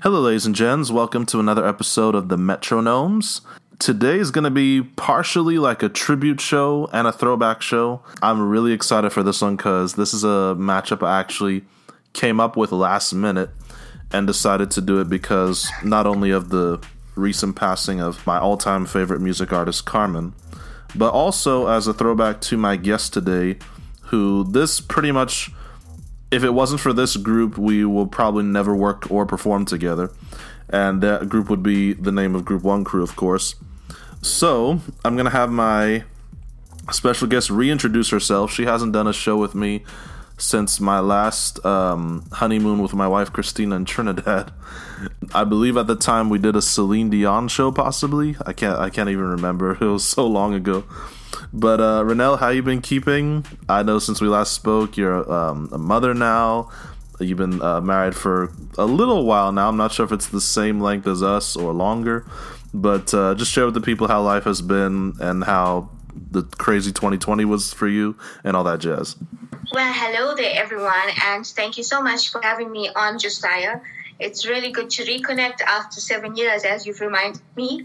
Hello, ladies and gents. Welcome to another episode of the Metro Gnomes. Today is going to be partially like a tribute show and a throwback show. I'm really excited for this one because this is a matchup I actually came up with last minute and decided to do it because not only of the recent passing of my all time favorite music artist, Carman, but also as a throwback to my guest today, who this pretty much if it wasn't for this group, we will probably never work or perform together. And that group would be the name of Group One Crew, of course. So I'm gonna have my special guest reintroduce herself. She hasn't done a show with me since my last um, honeymoon with my wife Christina in Trinidad. I believe at the time we did a Celine Dion show, possibly. I can't. I can't even remember. It was so long ago. But uh, Ronell, how you been keeping? I know since we last spoke, you're um, a mother now. You've been uh, married for a little while now. I'm not sure if it's the same length as us or longer, but uh, just share with the people how life has been and how the crazy 2020 was for you and all that jazz. Well, hello there, everyone, and thank you so much for having me on Josiah. It's really good to reconnect after seven years, as you've reminded me.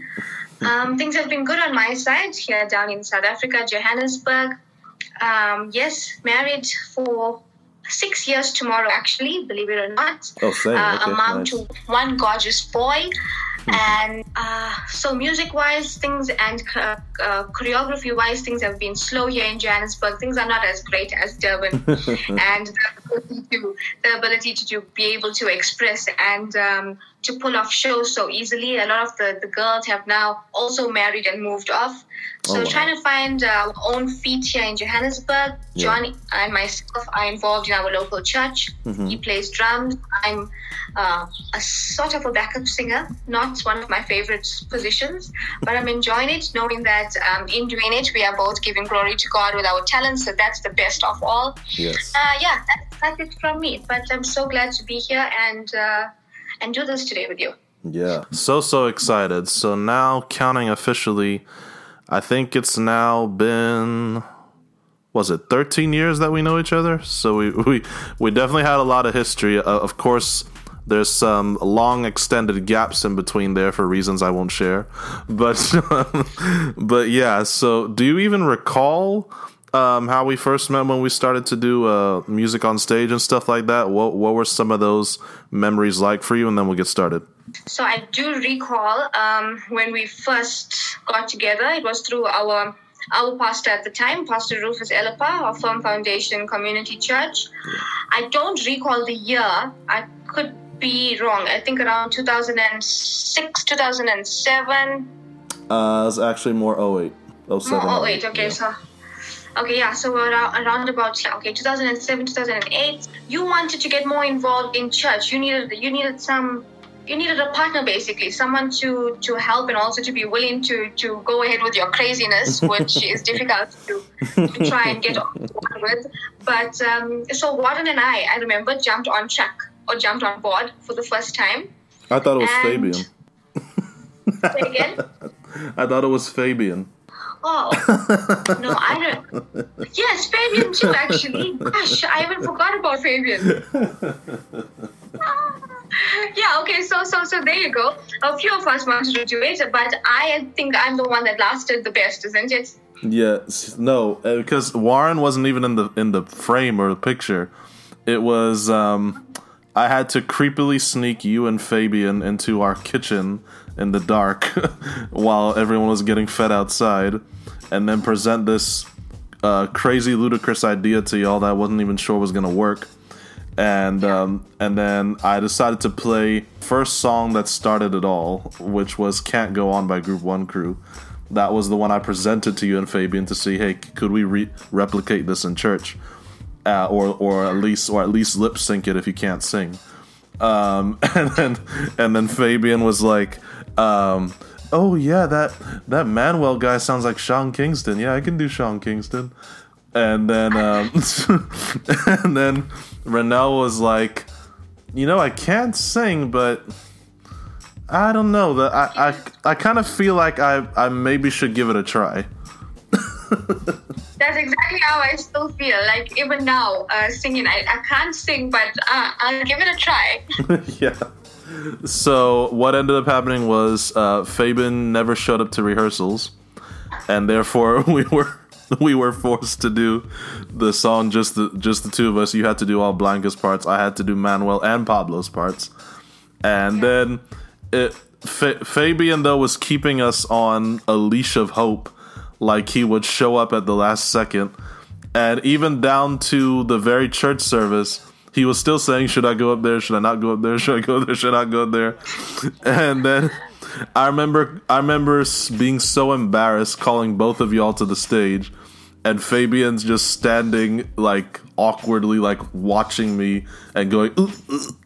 Um, things have been good on my side here down in South Africa, Johannesburg. Um, yes, married for six years tomorrow, actually, believe it or not. Oh, same. Uh, Okay, a mom nice. to one gorgeous boy. And uh, so, music wise, things and uh, uh, choreography wise, things have been slow here in Johannesburg. Things are not as great as Durban. and the ability to, the ability to, to be able to express and um, to pull off shows so easily. A lot of the, the girls have now also married and moved off. So, Oh, wow. trying to find our own feet here in Johannesburg. Yeah. John and myself are involved in our local church. Mm-hmm. He plays drums. I'm uh, a sort of a backup singer, not one of my favorite positions, but I'm enjoying it, knowing that um, in doing it, we are both giving glory to God with our talents. So that's the best of all. Yes. Uh, yeah, that's, that's it from me. But I'm so glad to be here and uh, and do this today with you. Yeah. So, so excited. So now, counting officially, I think it's now been, was it 13 years that we know each other? So we, we, we definitely had a lot of history. Uh, of course, there's some long extended gaps in between there for reasons I won't share. But, but yeah, so do you even recall um, how we first met when we started to do uh, music on stage and stuff like that? What, what were some of those memories like for you? And then we'll get started. So I do recall um, when we first got together. It was through our our pastor at the time, Pastor Rufus Elapa of Firm Foundation Community Church. I don't recall the year. I could be wrong. I think around 2006, 2007. Uh, it's actually more 08. 07. Oh, wait, okay, Yeah. so. Okay, yeah, so around, around about yeah, okay, 2007, 2008. You wanted to get more involved in church. You needed you needed some you needed a partner basically, someone to to help and also to be willing to to go ahead with your craziness, which is difficult to, to try and get on board with. But um, so Warren and I, I remember jumped on track or jumped on board for the first time. I thought it was And- Fabian. Say again. I thought it was Fabian. Oh no, I don't. Yes, Fabian too. Actually, gosh, I even forgot about Fabian. yeah. Okay. So so so there you go. A few of us wanted to do it, but I think I'm the one that lasted the best, isn't it? Yes, no, uh, because Warren wasn't even in the in the frame or the picture. It was um, I had to creepily sneak you and Fabian into our kitchen in the dark while everyone was getting fed outside, and then present this uh, crazy, ludicrous idea to y'all that I wasn't even sure was gonna work. And um, and then I decided to play first song that started it all, which was "Can't Go On" by Group One Crew. That was the one I presented to you and Fabian to see, hey, could we re- replicate this in church, uh, or or at least or at least lip sync it if you can't sing. Um, and then and then Fabian was like, um, "Oh yeah, that that Manuel guy sounds like Sean Kingston. Yeah, I can do Sean Kingston." And then um, and then Ronell was like, "You know, I can't sing, but I don't know. That I I, I kind of feel like I I maybe should give it a try." That's exactly how I still feel. Like even now, uh, singing, I, I can't sing, but uh, I'll give it a try. yeah. So what ended up happening was uh, Fabian never showed up to rehearsals, and therefore we were we were forced to do the song just the just the two of us. You had to do all Blanca's parts. I had to do Manuel and Pablo's parts, and then it. Fa- Fabian though was keeping us on a leash of hope, like he would show up at the last second, and even down to the very church service, he was still saying, "Should I go up there? Should I not go up there? Should I go there? Should I not go up there?" And then I remember, I remember being so embarrassed calling both of y'all to the stage, and Fabian's just standing like awkwardly, like watching me and going, uh,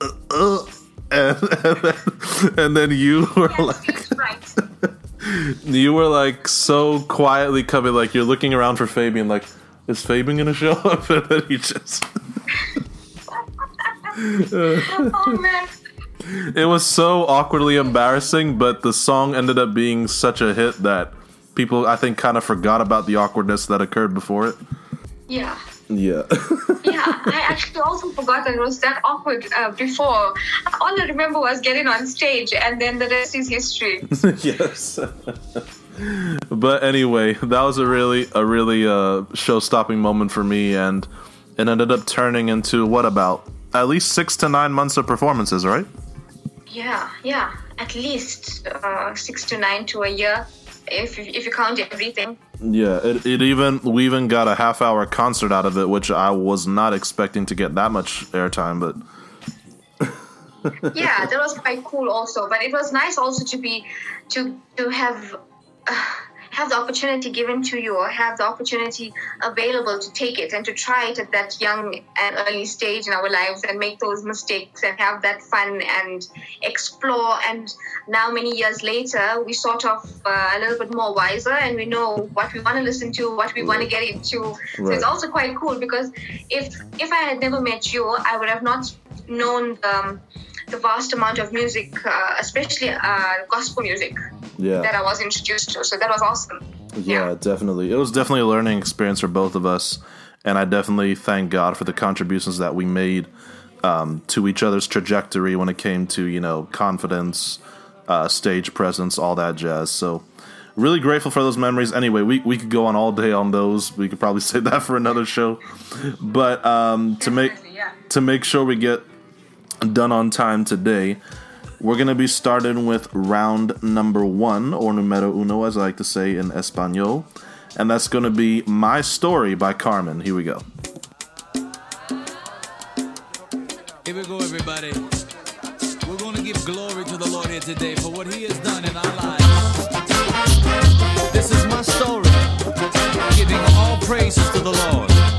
uh, uh, and, and, then, and then you were like, right. you were like so quietly coming, like you're looking around for Fabian, like, is Fabian gonna show up? And then he just. oh man. It was so awkwardly embarrassing, but the song ended up being such a hit that people, I think, kind of forgot about the awkwardness that occurred before it. Yeah. Yeah. Yeah, I actually also forgot that it was that awkward uh, before. All I remember was getting on stage, and then the rest is history. yes. but anyway, that was a really, a really uh, show-stopping moment for me, and it ended up turning into what about at least six to nine months of performances, right? Yeah, yeah, at least uh, six to nine to a year, if you, if you count everything. Yeah, it, it even we even got a half hour concert out of it, which I was not expecting to get that much airtime, but yeah, that was quite cool also. But it was nice also to be to to have uh, have the opportunity given to you or have the opportunity available to take it and to try it at that young and early stage in our lives and make those mistakes and have that fun and explore. And now many years later we sort of uh, a little bit more wiser and we know what we want to listen to what we want to get into. So it's also quite cool because if if i had never met you i would have not known um, the vast amount of music uh, especially uh, gospel music that yeah, i was introduced to so that was awesome yeah, definitely. It was definitely a learning experience for both of us, and I definitely thank God for the contributions that we made um, to each other's trajectory when it came to you know confidence, uh, stage presence, all that jazz. So. Really grateful for those memories. Anyway, we, we could go on all day on those. We could probably save that for another show. But um, to make yeah to make sure we get done on time today, we're going to be starting with round number one, or numero uno, as I like to say in Espanol. And that's going to be My Story by Carman. Here we go. Here we go, everybody. We're going to give glory to the Lord here today for what He has done in our lives. This is my story, giving all praises to the Lord.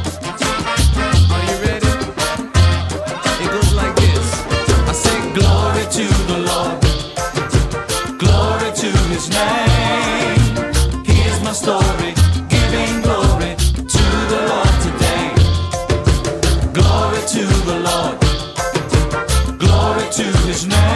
His name. Here's my story, giving glory to the Lord today. Glory to the Lord. Glory to his name.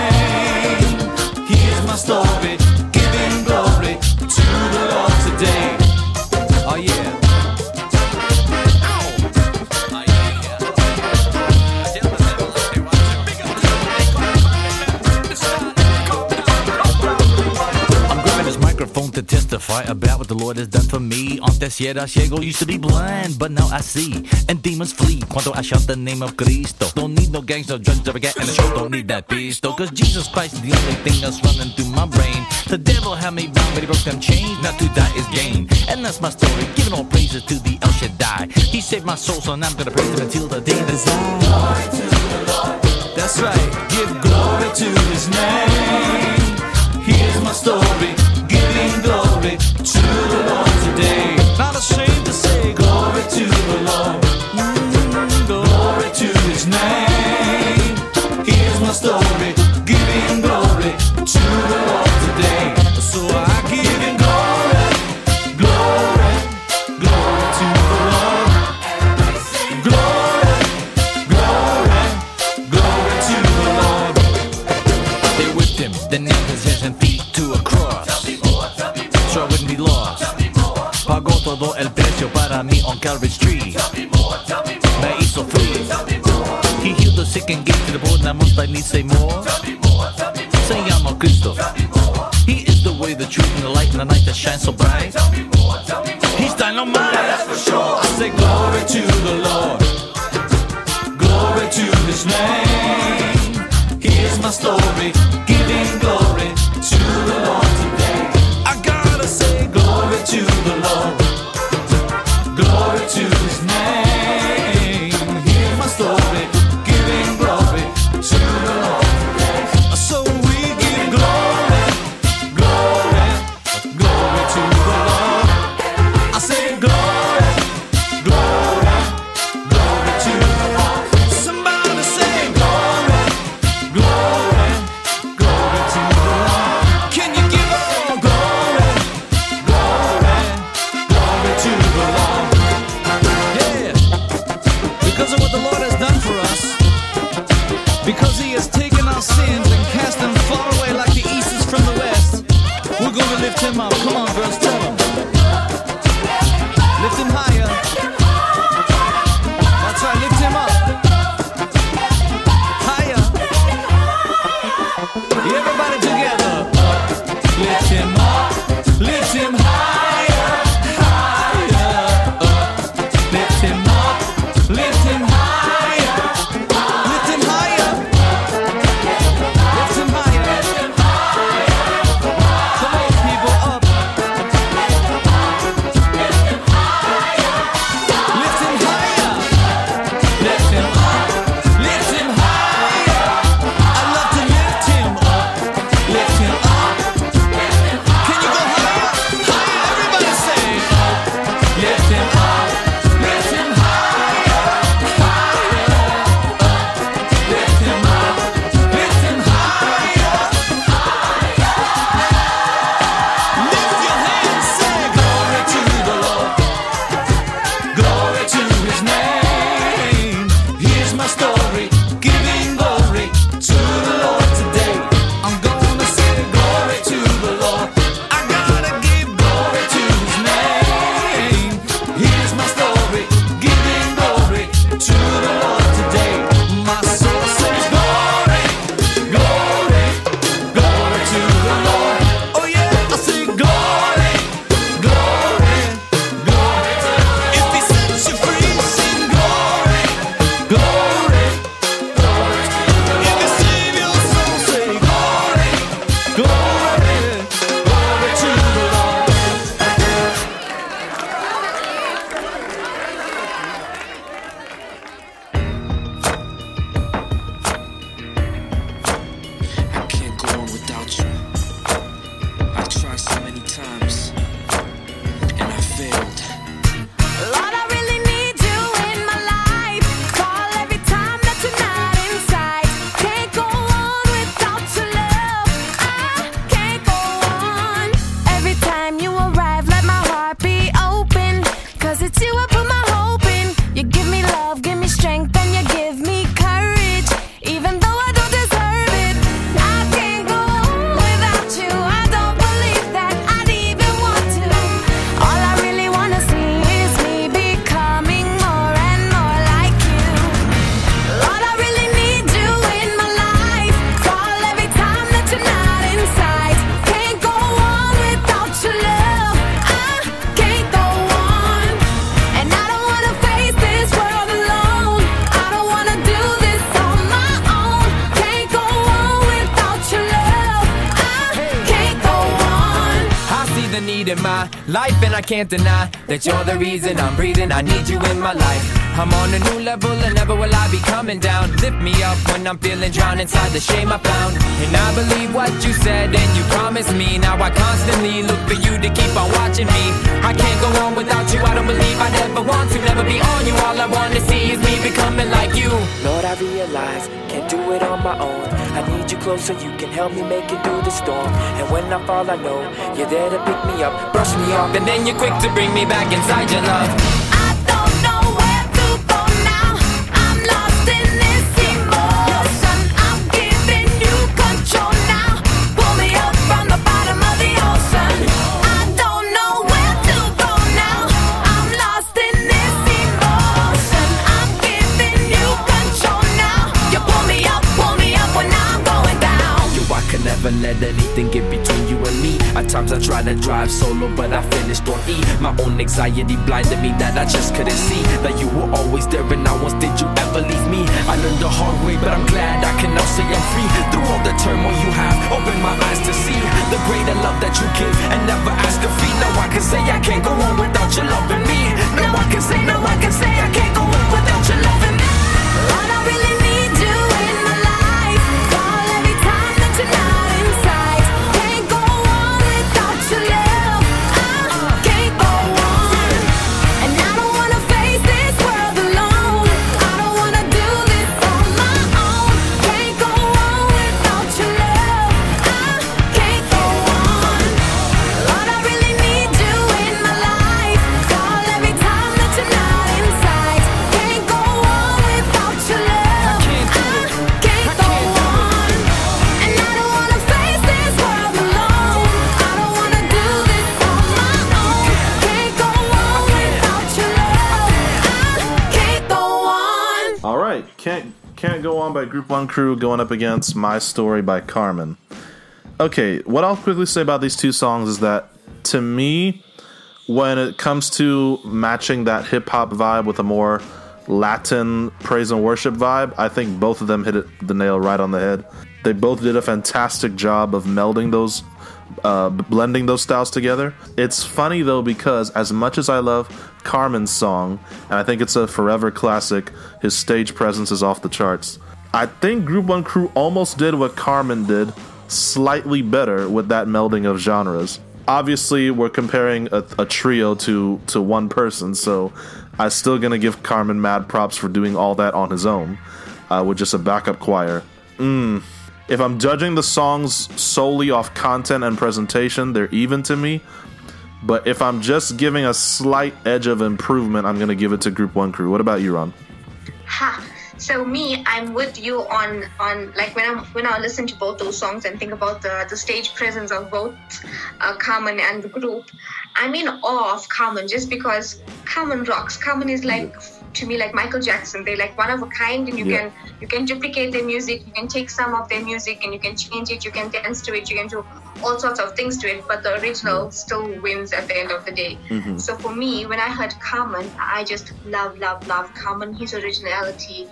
Testify about what the Lord has done for me. Antes era ciego, used to be blind, but now I see. And demons flee. Cuando I shout the name of Cristo. Don't need no gangs, no drugs, never get in the show. Don't need that pistol. Cause Jesus Christ is the only thing that's running through my brain. The devil had me bound, but he broke them chains. Not to die is gain. And that's my story. Giving all praises to the El Shaddai. He saved my soul, so now I'm gonna praise him until the day that's Glory to the Lord. That's right. Give glory to his name. Here's my story, giving glory to the Lord today. Not ashamed to say glory to the Lord, sick and get to the bone. Now must I need say more? Tell me more, tell me more. Say I'm a Christo. Tell me more. He is the way, the truth, and the light, and the night that shines so bright. Tell me more, tell me more. He's dynamite. That's for sure. I say glory to the Lord. Glory to His name. Here's my story. can't deny that you're the reason I'm breathing. I need you in my life. I'm on a new level and never will I be coming down. Lift me up when I'm feeling drowned inside the shame I found. And I believe what you said and you promised me. Now I constantly look for you to keep on watching me. I can't go on without you. I don't believe I'd ever want to. Never be on you. All I want to see is me becoming like you. Lord, I realize can't do it on my own. I need you close so you can help me make it through the storm. And when I fall, I know you're there to pick me up, brush me off, and then you're quick to bring me back inside your love. More? let anything get between you and me. At times I try to drive solo, but I finished on E. My own anxiety blinded me that I just couldn't see that you were always there, and not once did you ever leave me. I learned the hard way, but I'm glad I can now say I'm free. Through all the turmoil you have, opened my eyes to see the greater love that you give, and never ask a fee. Now I can say I can't go on without you loving me. Now I can say, now I can say I can't go on by Group One Crew going up against My Story by Carman. Okay, what I'll quickly say about these two songs is that to me, when it comes to matching that hip hop vibe with a more Latin praise and worship vibe, I think both of them hit it, the nail right on the head. They both did a fantastic job of melding those uh, blending those styles together. It's funny though because as much as I love Carman's song, and I think it's a forever classic, his stage presence is off the charts. I think Group One Crew almost did what Carman did, slightly better with that melding of genres. Obviously, we're comparing a, a trio to to one person, so I'm still gonna give Carman mad props for doing all that on his own, uh, with just a backup choir if I'm judging the songs solely off content and presentation, they're even to me. But if I'm just giving a slight edge of improvement, I'm gonna give it to Group One Crew. What about you, Ron? Ha. So me, I'm with you on on like when I when I listen to both those songs and think about the the stage presence of both uh, Carman and the group. I'm in awe of Carman just because Carman rocks. Carman is like to me like Michael Jackson. They're like one of a kind, and you Yeah. can you can duplicate their music. You can take some of their music and you can change it. You can dance to it. You can do all sorts of things to it. But the original still wins at the end of the day. So for me, when I heard Carman, I just love, love, love Carman. His originality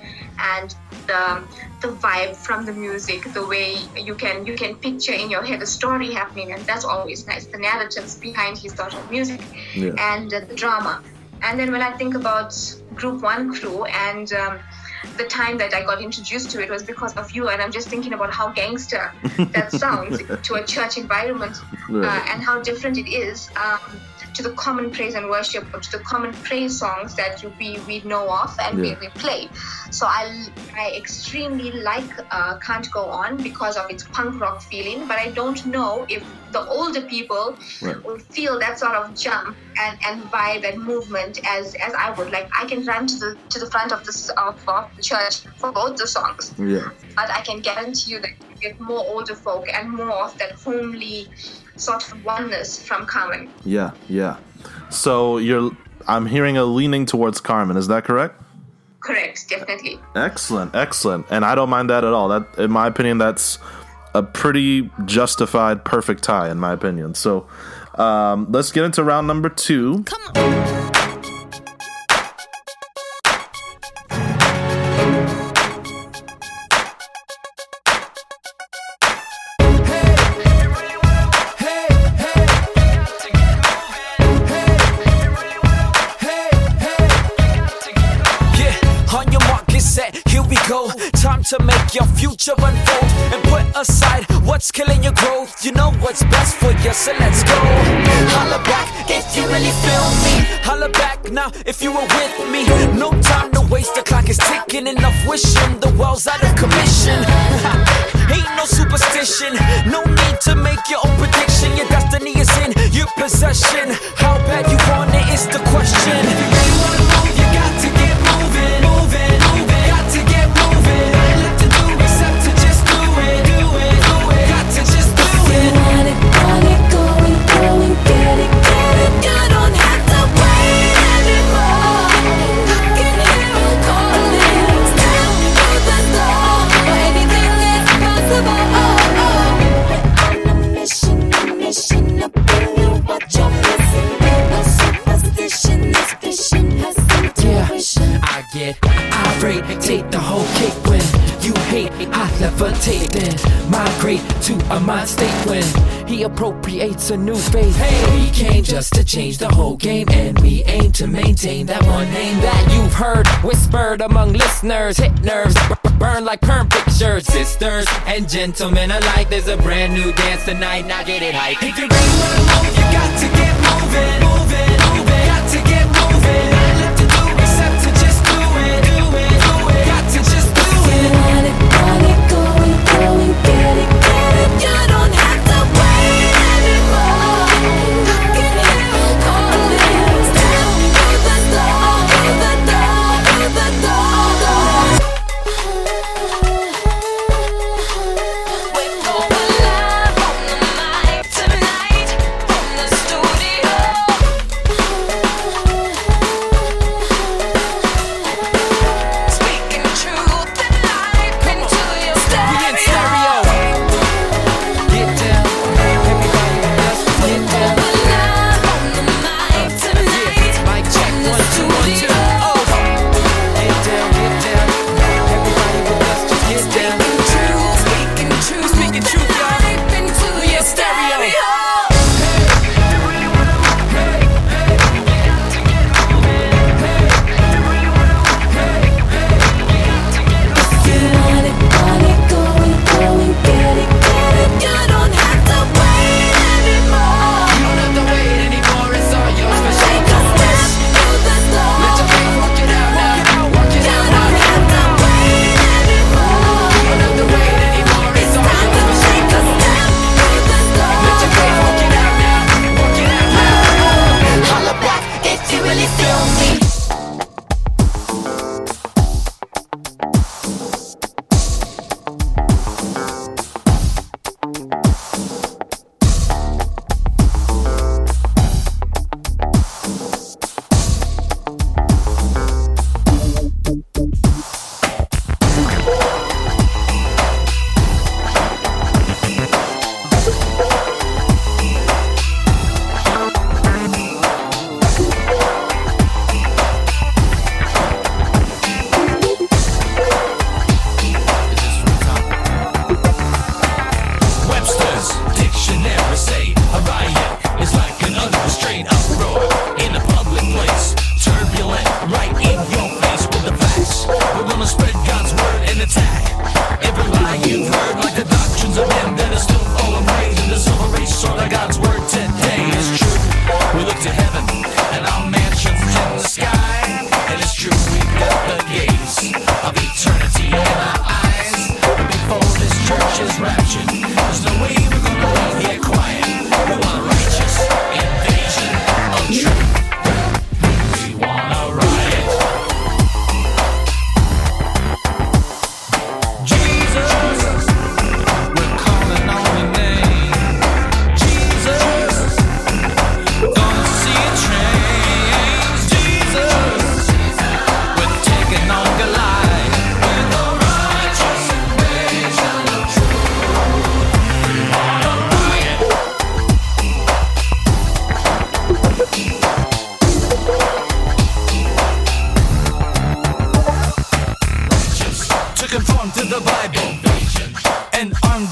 and the the vibe from the music, the way you can you can picture in your head a story happening, and that's always nice. The narratives behind his sort of music Yeah. and uh, the drama. And then when I think about Group One Crew and um, the time that I got introduced to it was because of you, and I'm just thinking about how gangster that sounds to a church environment Right. uh, and how different it is um, to the common praise and worship or to the common praise songs that you, we, we know of and Yeah. we, we play. So I, I extremely like uh, Can't Go On because of its punk rock feeling, but I don't know if the older people Right. will feel that sort of jump and, and vibe and movement as, as I would. Like I can run to the to the front of the of, of the church for both the songs, Yeah. but I can guarantee you that you get more older folk and more of that homely sort of oneness from Carman. Yeah, yeah. So you're I'm hearing a leaning towards Carman, is that correct? Correct, definitely. Excellent, excellent. And I don't mind that at all. That in my opinion that's a pretty justified perfect tie in my opinion. So um, let's get into round number two. Come on. What's best for you, so let's go. Holla back if you really feel me. Holla back now if you were with me. No time to waste, the clock is ticking. Enough wishing the world's out of commission. Ain't no superstition, no need to make your own prediction. Your destiny is in your possession. How bad you want it is the question. a mind state when he appropriates a new phase. Hey, we came just to change the whole game, and we aim to maintain that one name that you've heard whispered among listeners. Hit nerves, burn like perm pictures. Sisters and gentlemen alike, there's a brand new dance tonight. Now get it hype. If you really wanna move, you got to get moving, moving, moving.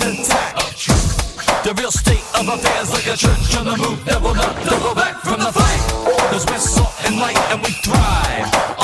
intact. The real state of affairs, like a church on the move, that will not double back from the fight. Cause we're salt and light and we thrive.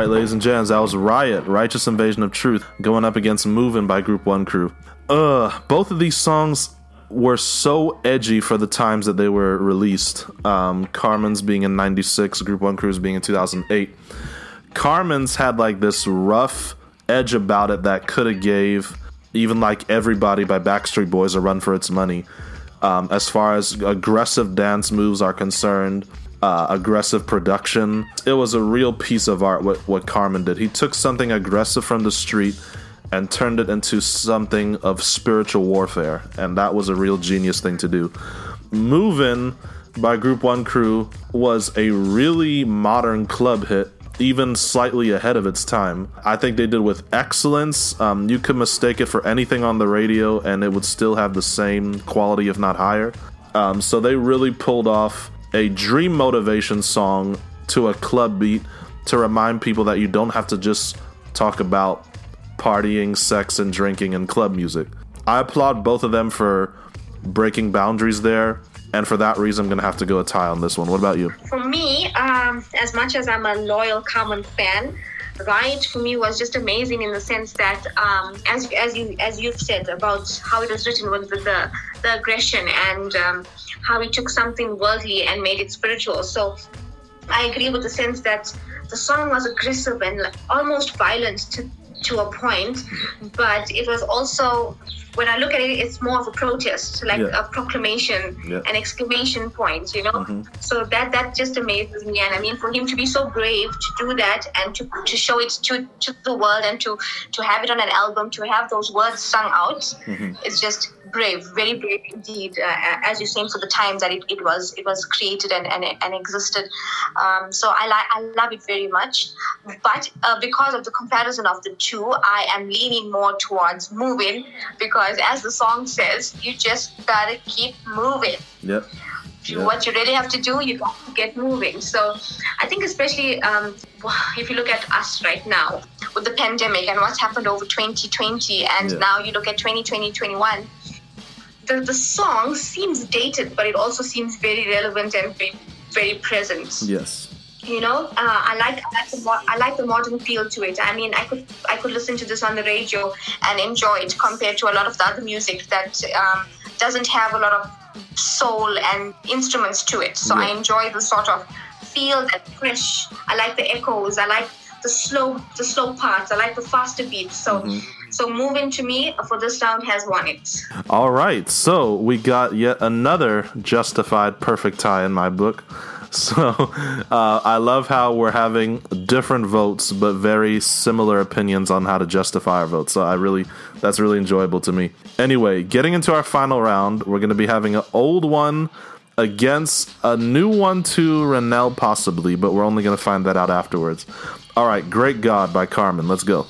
Right, ladies and gents, that was Riot, Righteous Invasion of Truth, going up against Movin' by Group One Crew. Uh, both of these songs were so edgy for the times that they were released. Um, Carman's being in 96, Group One Crew's being in 2008. Carman's had like this rough edge about it that could have gave even like everybody by Backstreet Boys a run for its money. Um, as far as aggressive dance moves are concerned, uh, aggressive production, it was a real piece of art what, what Carman did. He took something aggressive from the street and turned it into something of spiritual warfare, and that was a real genius thing to do. Movin' by Group One Crew was a really modern club hit, even slightly ahead of its time. I think they did with excellence. Um, you could mistake it for anything on the radio, and it would still have the same quality, if not higher. Um, so they really pulled off a dream motivation song to a club beat to remind people that you don't have to just talk about partying, sex, and drinking and club music. I applaud both of them for breaking boundaries there, and for that reason, I'm going to have to go a tie on this one. What about you? For me, um, as much as I'm a loyal Carman fan, Riot for me was just amazing in the sense that, um, as as you as you've said about how it was written with the the, the aggression and um, how he took something worldly and made it spiritual. So I agree with the sense that the song was aggressive and like, almost violent to to a point, but it was also when I look at it, it's more of a protest, like Yeah. a proclamation, Yeah. an exclamation point, you know. So that that just amazes me, and I mean, for him to be so brave to do that and to, to show it to, to the world and to to have it on an album, to have those words sung out, it's just brave, very brave indeed. Uh, as you say for the time that it, it was it was created and and, and existed. Um, so I like I love it very much, but uh, because of the comparison of the two, I am leaning more towards moving because, as the song says, you just gotta keep moving Yep. Yeah. what you really have to do, you got to get moving. So I think especially um, if you look at us right now with the pandemic and what's happened over 2020 and Yeah. now you look at 2020, 21, the, the song seems dated, but it also seems very relevant and very, very present Yes. You know uh, I like I like, the I like the modern feel to it. I mean I could I could listen to this on the radio and enjoy it compared to a lot of the other music that um, doesn't have a lot of soul and instruments to it. So I enjoy the sort of feel that fresh I like the echoes I like the slow the slow parts I like the faster beats. So so moving to me for this round has won it. All right, so we got yet another justified perfect tie in my book. So uh, I love how we're having different votes, but very similar opinions on how to justify our votes. So I really, that's really enjoyable to me. Anyway, getting into our final round, we're going to be having an old one against a new one to Ronell, possibly, but we're only going to find that out afterwards. All right, Great God by Carman. Let's go.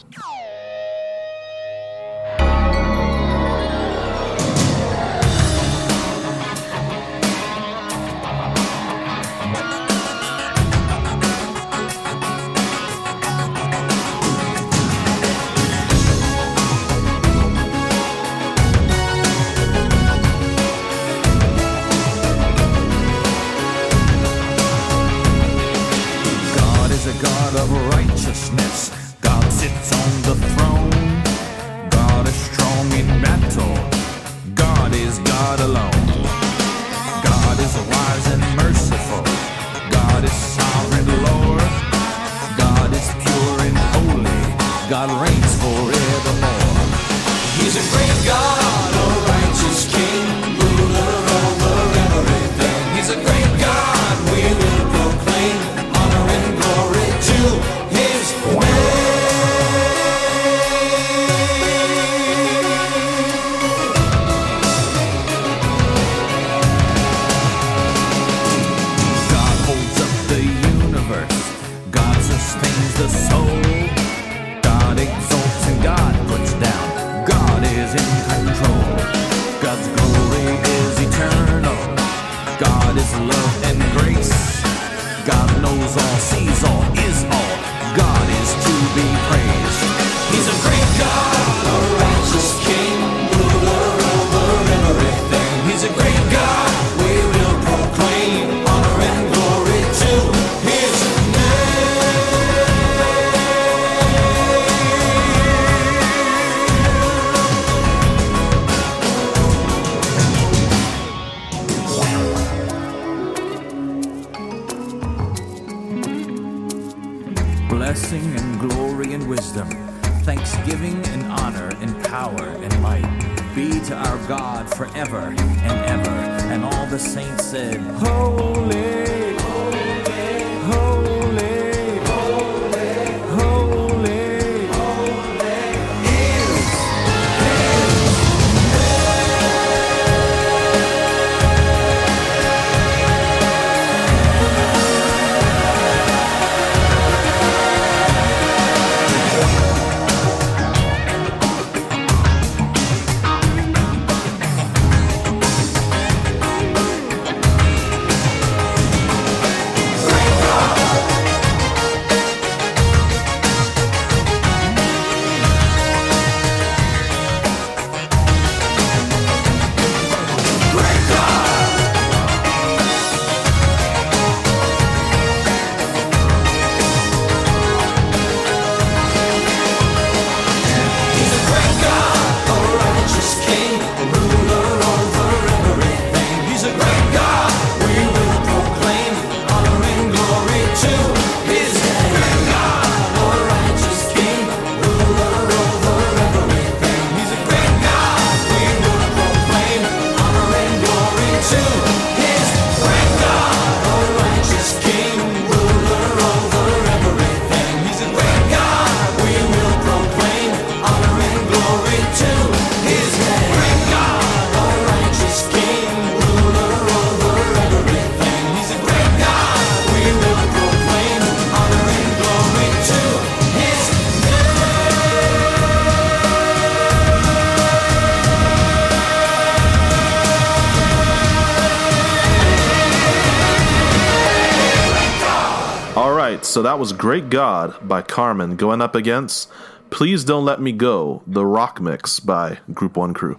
Was Great God by Carman going up against Please Don't Let Me Go, the rock mix by Group One Crew.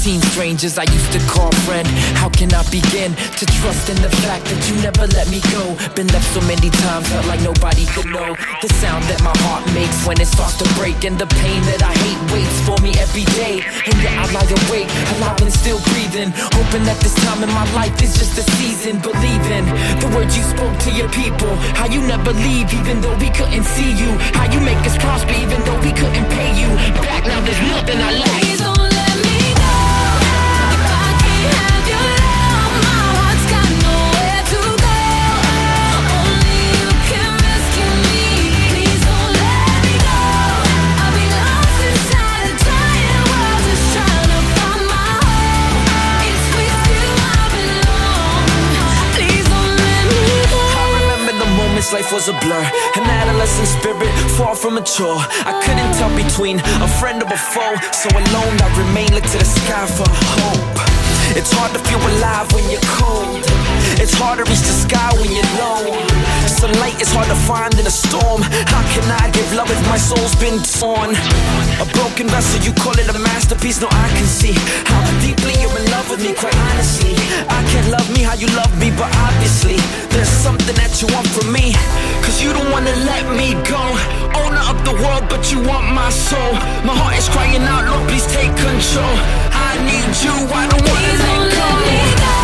Seen strangers I used to call friend. How can I begin to trust in the fact that you never let me go? Been left so many times, felt like nobody could know the sound that my heart makes when it starts to break, and the pain that I hate waits for me every day. And yet I lie awake, alive and still breathing, hoping that this time in my life is just a season. Believing the words you spoke to your people, how you never leave even though we couldn't see you, how you make us prosper even though we couldn't pay you back. Now there's nothing I lack. Moments life was a blur. An adolescent spirit, far from mature. I couldn't tell between a friend or a foe. So alone, I remain look to the sky for hope. It's hard to feel alive when you're cold. It's hard to reach the sky when you're low. Sunlight is hard to find in a storm. How can I give love if my soul's been torn? A broken vessel, you call it a masterpiece. No, I can see how deeply you're in love with me. Quite honestly, I can't love me how you love me, but obviously there's something that you want from me. Cause you don't wanna let me go. Owner of the world, but you want my soul. My heart is crying out, Lord, please take control. I need you, I don't wanna Please let don't go. let me go.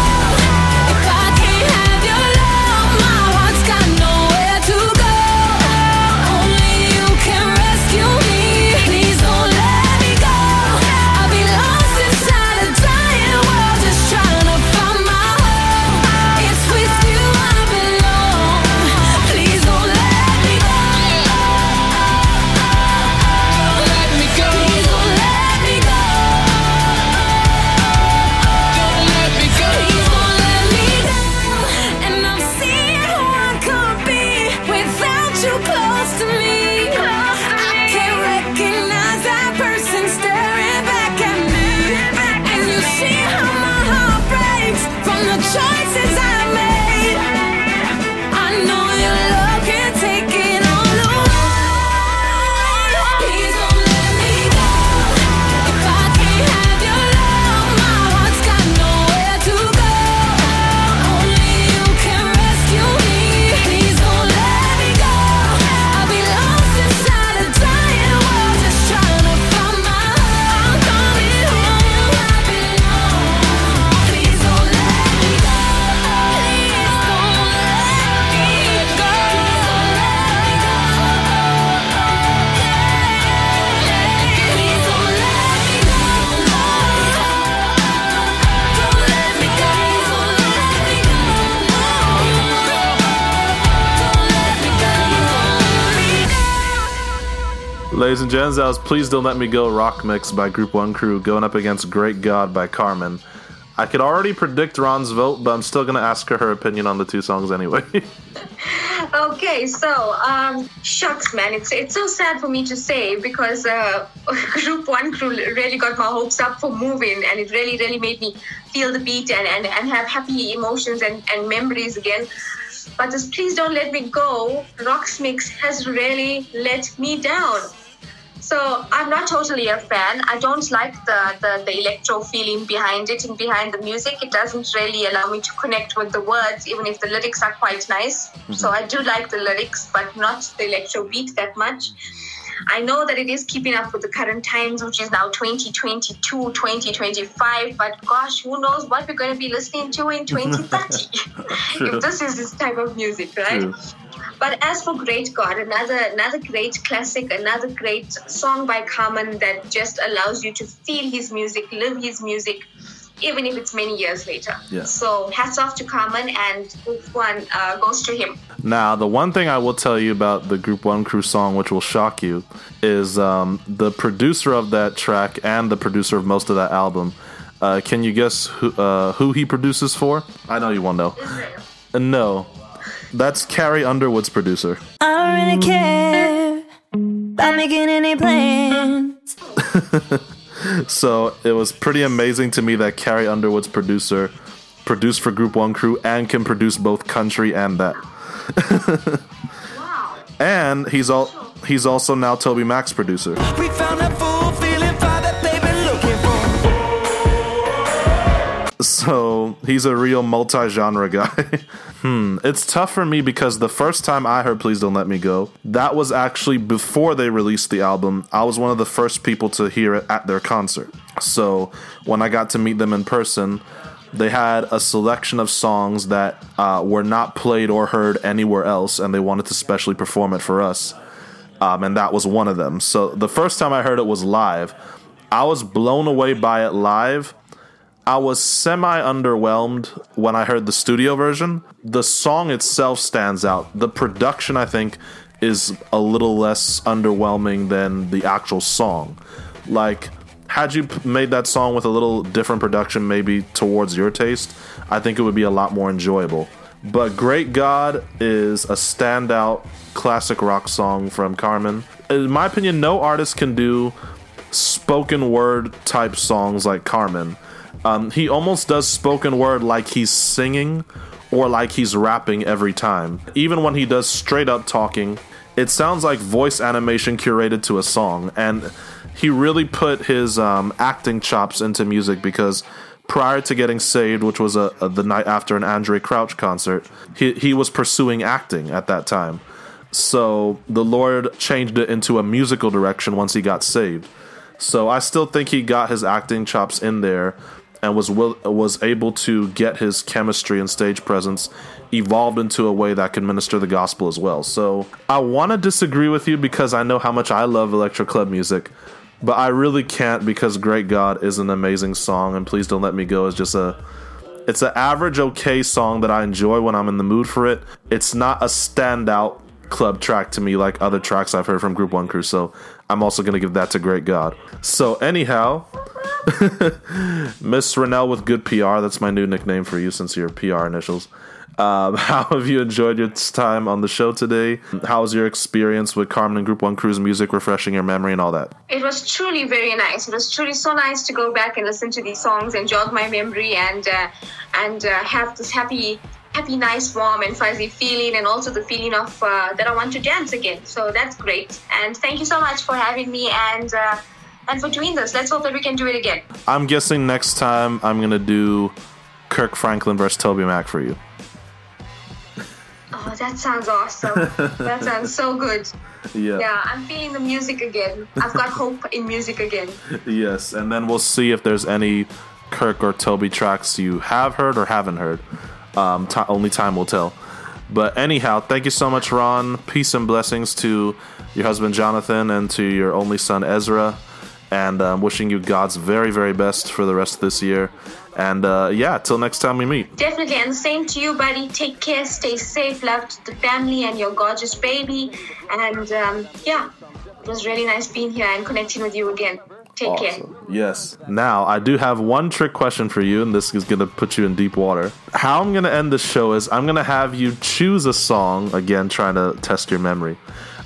Was Please Don't Let Me Go Rock Mix by Group One Crew going up against Great God by Carman. I could already predict Ron's vote, but I'm still going to ask her her opinion on the two songs anyway. Okay, so um, shucks, man, it's it's so sad for me to say because uh, Group One crew really got my hopes up for moving, and it really, really made me feel the beat and, and, and have happy emotions and, and memories again. But this Please Don't Let Me Go, Rock's Mix has really let me down. So I'm not totally a fan. I don't like the, the, the electro feeling behind it and behind the music. It doesn't really allow me to connect with the words, even if the lyrics are quite nice. Mm-hmm. So I do like the lyrics, but not the electro beat that much. I know that it is keeping up with the current times, which is now 2022, 2025, but gosh, who knows what we're going to be listening to in 2030 if this is this type of music, right? True. But as for Great God, another another great classic, another great song by Carman that just allows you to feel his music, live his music, even if it's many years later. Yeah. So hats off to Carman, and group one uh, goes to him. Now, the one thing I will tell you about the Group One Crew song, which will shock you, is um, the producer of that track and the producer of most of that album. Uh, can you guess who uh, who he produces for? I know you won't know. Israel. Uh, no, that's Carrie Underwood's producer. I don't really care about making any plans. So it was pretty amazing to me that Carrie Underwood's producer produced for Group One Crew and can produce both country and that. Wow. And he's all he's also now Toby Mac's producer. So he's a real multi-genre guy. hmm. It's tough for me because the first time I heard Please Don't Let Me Go, that was actually before they released the album. I was one of the first people to hear it at their concert. So when I got to meet them in person, they had a selection of songs that uh, were not played or heard anywhere else, and they wanted to specially perform it for us. Um, and that was one of them. So the first time I heard it was live. I was blown away by it live. I was semi underwhelmed when I heard the studio version. The song itself stands out. The production, I think, is a little less underwhelming than the actual song. Like, had you made that song with a little different production, maybe towards your taste, I think it would be a lot more enjoyable. But Great God is a standout classic rock song from Carman. In my opinion, no artist can do spoken word type songs like Carman. Um, he almost does spoken word like he's singing or like he's rapping every time. Even when he does straight up talking, it sounds like voice animation curated to a song. And he really put his um, acting chops into music because prior to getting saved, which was a, a- the night after an Andraé Crouch concert, he, he was pursuing acting at that time. So the Lord changed it into a musical direction once he got saved. So I still think he got his acting chops in there and was will, was able to get his chemistry and stage presence evolved into a way that can minister the gospel as well. So I want to disagree with you because I know how much I love electro club music, but I really can't because Great God is an amazing song and Please Don't Let Me Go is just a it's an average okay song that I enjoy when I'm in the mood for it. It's not a standout club track to me like other tracks I've heard from Group One Crew, so I'm also gonna give that to Great God. So anyhow, Miss Ronell with good PR. That's my new nickname for you since your PR initials. Um, how have you enjoyed your time on the show today? How was your experience with Carman and Group One Crew's music, refreshing your memory and all that? It was truly very nice. It was truly so nice to go back and listen to these songs and jog my memory and uh, and uh, have this happy, happy, nice, warm and fuzzy feeling, and also the feeling of uh, that I want to dance again. So that's great. And thank you so much for having me and uh, and for doing this. Let's hope that we can do it again. I'm guessing next time I'm gonna do Kirk Franklin versus Toby Mac for you. Oh, that sounds awesome. that sounds so good. Yeah. Yeah, I'm feeling the music again. I've got hope in music again. Yes, and then we'll see if there's any Kirk or Toby tracks you have heard or haven't heard. Um, ti only time will tell. But anyhow, thank you so much, Ron. Peace and blessings to your husband Jonathan and to your only son Ezra and uh, wishing you God's very, very best for the rest of this year. And uh, yeah, till next time we meet. Definitely, and same to you, buddy. Take care, stay safe, love to the family and your gorgeous baby. And um, yeah, it was really nice being here and connecting with you again. Take awesome. care. Yes. Now, I do have one trick question for you, and this is going to put you in deep water. How I'm going to end the show is I'm going to have you choose a song, again, trying to test your memory.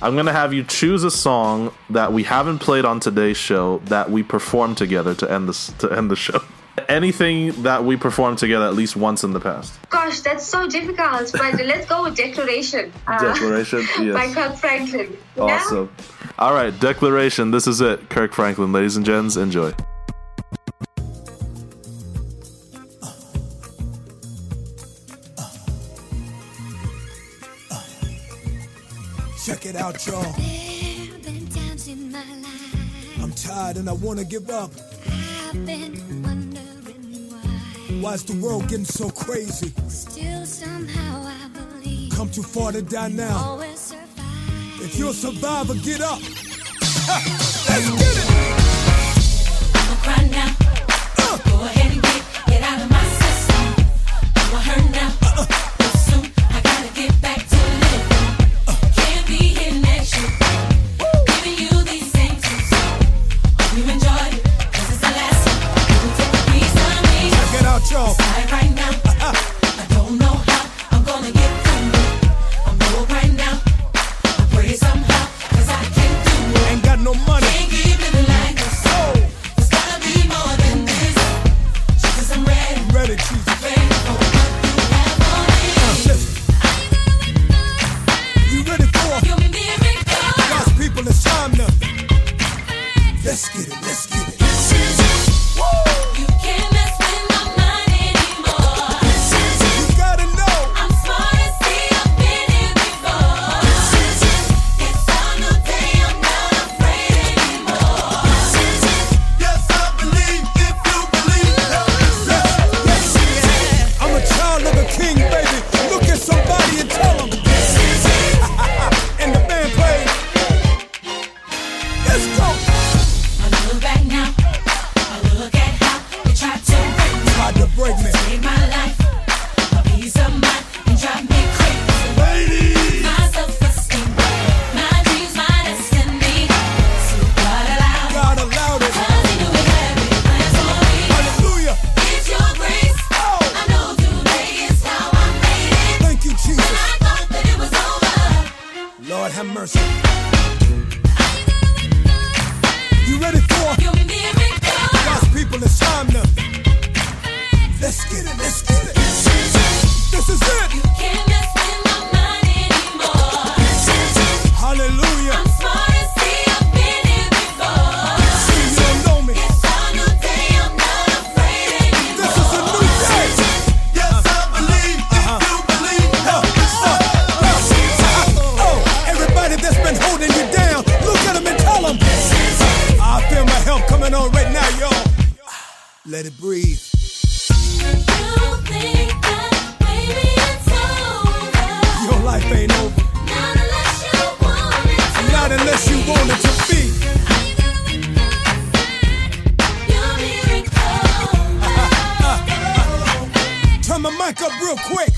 I'm gonna have you choose a song that we haven't played on today's show that we performed together to end this to end the show. Anything that we performed together at least once in the past. Gosh, that's so difficult. But let's go with Declaration. Uh, Declaration, yes. By Kirk Franklin. Awesome. Yeah? All right, Declaration. This is it, Kirk Franklin, ladies and gents. Enjoy. about y'all. I'm tired and I wanna give up. I've been wondering why. Why's the world getting so crazy? Still somehow I believe. Come too far to die now. If you're a survivor, get up. Let's go. real quick.